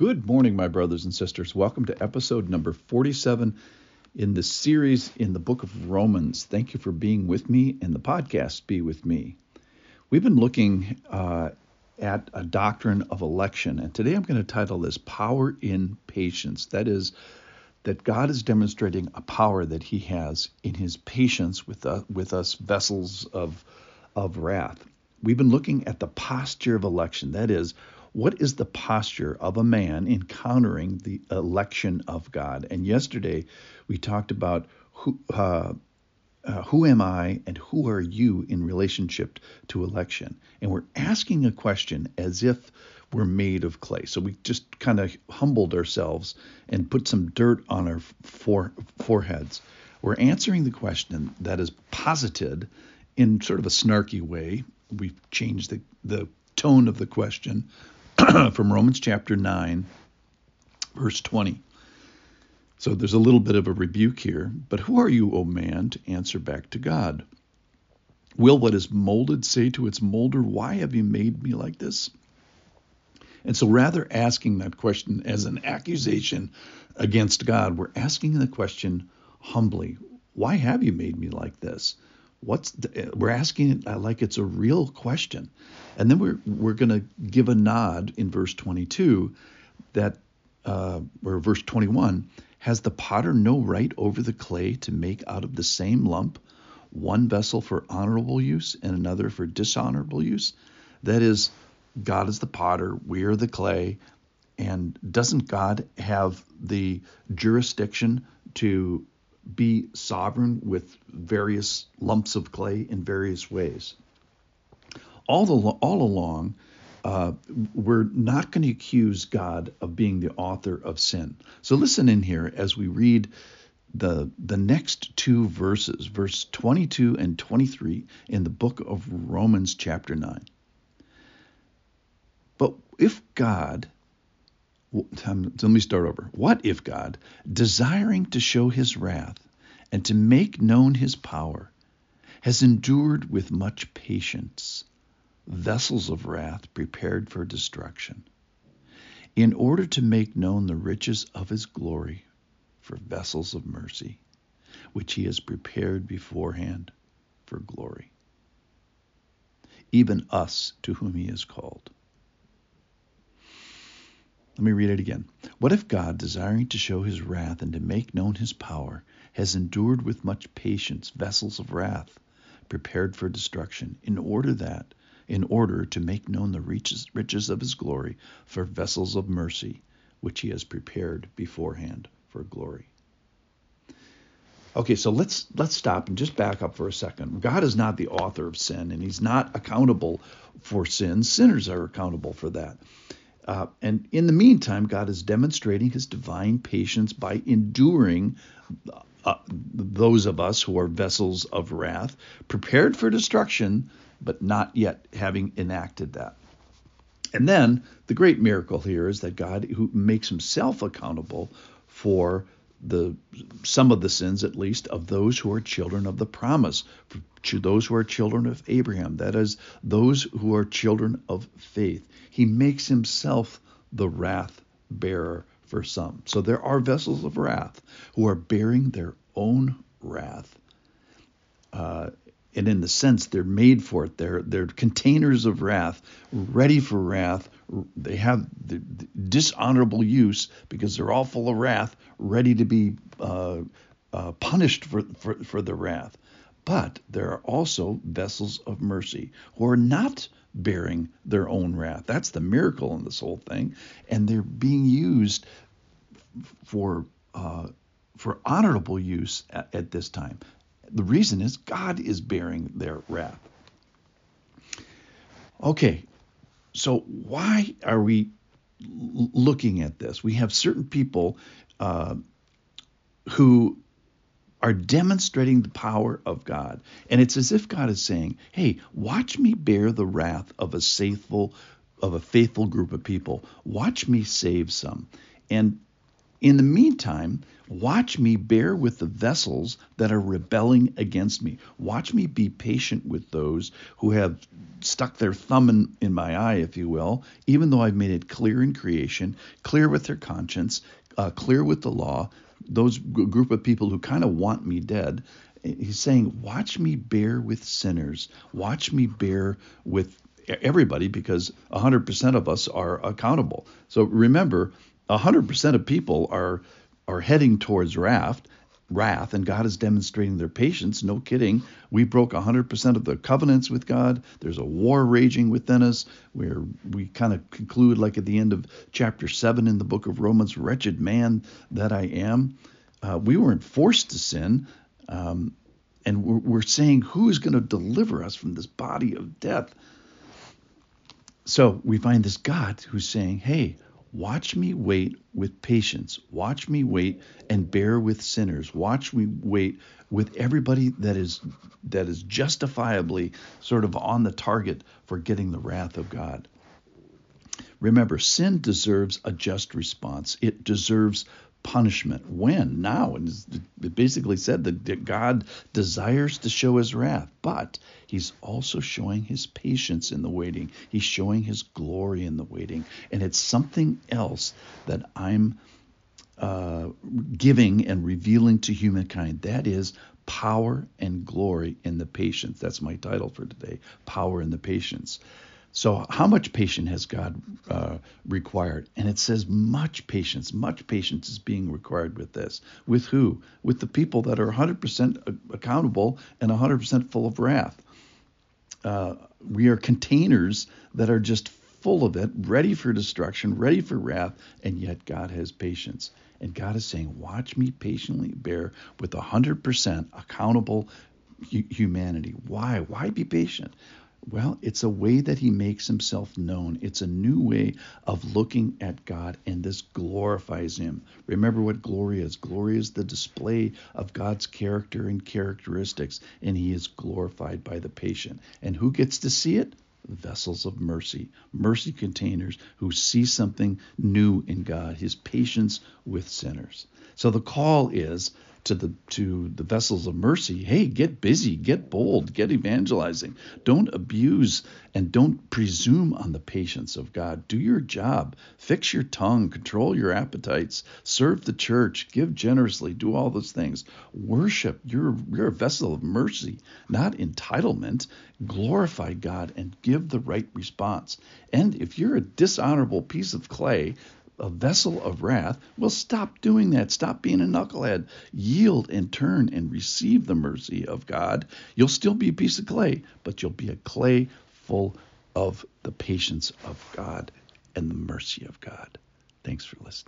Good morning, my brothers and sisters. Welcome to episode number 47 in the series in the book of Romans. Thank you for being with me and the podcast Be With Me. We've been looking uh, at a doctrine of election, and today I'm going to title this Power in Patience. That is, that God is demonstrating a power that He has in His patience with, uh, with us vessels of, of wrath. We've been looking at the posture of election. That is, what is the posture of a man encountering the election of God? And yesterday we talked about who, uh, uh, who am I and who are you in relationship to election? And we're asking a question as if we're made of clay. So we just kind of humbled ourselves and put some dirt on our fore, foreheads. We're answering the question that is posited in sort of a snarky way. We've changed the, the tone of the question from Romans chapter 9, verse 20. So there's a little bit of a rebuke here. But who are you, O man, to answer back to God? Will what is molded say to its molder, Why have you made me like this? And so rather asking that question as an accusation against God, we're asking the question humbly, Why have you made me like this? What's the, we're asking it like it's a real question, and then we're we're going to give a nod in verse 22 that uh, or verse 21 has the potter no right over the clay to make out of the same lump one vessel for honorable use and another for dishonorable use. That is, God is the potter, we are the clay, and doesn't God have the jurisdiction to be sovereign with various lumps of clay in various ways. All, the, all along, uh, we're not going to accuse God of being the author of sin. So listen in here as we read the the next two verses, verse 22 and 23 in the book of Romans chapter 9. But if God let me start over. What if God, desiring to show his wrath and to make known his power, has endured with much patience vessels of wrath prepared for destruction, in order to make known the riches of his glory for vessels of mercy, which he has prepared beforehand for glory? Even us to whom he has called let me read it again. What if God, desiring to show his wrath and to make known his power, has endured with much patience vessels of wrath prepared for destruction, in order that, in order to make known the riches, riches of his glory for vessels of mercy, which he has prepared beforehand for glory? Okay, so let's let's stop and just back up for a second. God is not the author of sin, and He's not accountable for sin. Sinners are accountable for that. Uh, and in the meantime, God is demonstrating his divine patience by enduring uh, those of us who are vessels of wrath, prepared for destruction, but not yet having enacted that. And then the great miracle here is that God who makes himself accountable for the some of the sins at least of those who are children of the promise to those who are children of Abraham that is those who are children of faith he makes himself the wrath bearer for some so there are vessels of wrath who are bearing their own wrath uh, and in the sense they're made for it. They're they're containers of wrath, ready for wrath. They have the, the dishonorable use because they're all full of wrath, ready to be uh, uh, punished for, for for the wrath. But there are also vessels of mercy who are not bearing their own wrath. That's the miracle in this whole thing, and they're being used for uh, for honorable use at, at, this time. The reason is God is bearing their wrath. Okay, so why are we looking at this? We have certain people uh, who are demonstrating the power of God. And it's as if God is saying, "Hey, watch me bear the wrath of a faithful of a faithful group of people. Watch me save some." And In the meantime, watch me bear with the vessels that are rebelling against me. Watch me be patient with those who have stuck their thumb in, in my eye, if you will, even though I've made it clear in creation, clear with their conscience, uh, clear with the law, those g- group of people who kind of want me dead. He's saying, Watch me bear with sinners. Watch me bear with everybody because 100% of us are accountable. So remember, 100% of people are are heading towards wrath, wrath, and God is demonstrating their patience. No kidding. We broke 100% of the covenants with God. There's a war raging within us where we kind of conclude, like at the end of chapter 7 in the book of Romans, wretched man that I am. Uh, we weren't forced to sin. Um, and we're, we're saying, who is going to deliver us from this body of death? So we find this God who's saying, hey, Watch me wait with patience. Watch me wait and bear with sinners. Watch me wait with everybody that is that is justifiably sort of on the target for getting the wrath of God. Remember, sin deserves a just response. It deserves punishment. When? Now. And it basically said that God desires to show his wrath, but he's also showing his patience in the waiting. He's showing his glory in the waiting. And it's something else that I'm uh, giving and revealing to humankind. That is power and glory in the patience. That's my title for today Power in the Patience. So, how much patience has God uh, required? And it says much patience. Much patience is being required with this. With who? With the people that are 100% accountable and 100% full of wrath. Uh, we are containers that are just full of it, ready for destruction, ready for wrath, and yet God has patience. And God is saying, Watch me patiently bear with 100% accountable humanity. Why? Why be patient? Well, it's a way that he makes himself known. It's a new way of looking at God, and this glorifies him. Remember what glory is glory is the display of God's character and characteristics, and he is glorified by the patient. And who gets to see it? Vessels of mercy, mercy containers who see something new in God, his patience with sinners. So the call is to the to the vessels of mercy hey get busy get bold get evangelizing. Don't abuse and don't presume on the patience of god. Do your job. Fix your tongue. Control your appetites. Serve the church. Give generously. Do all those things. Worship. You're you're a vessel of mercy not entitlement. Glorify god and give the right response. And if you're a dishonorable piece of clay a vessel of wrath, well, stop doing that. Stop being a knucklehead. Yield and turn and receive the mercy of God. You'll still be a piece of clay, but you'll be a clay full of the patience of God and the mercy of God. Thanks for listening.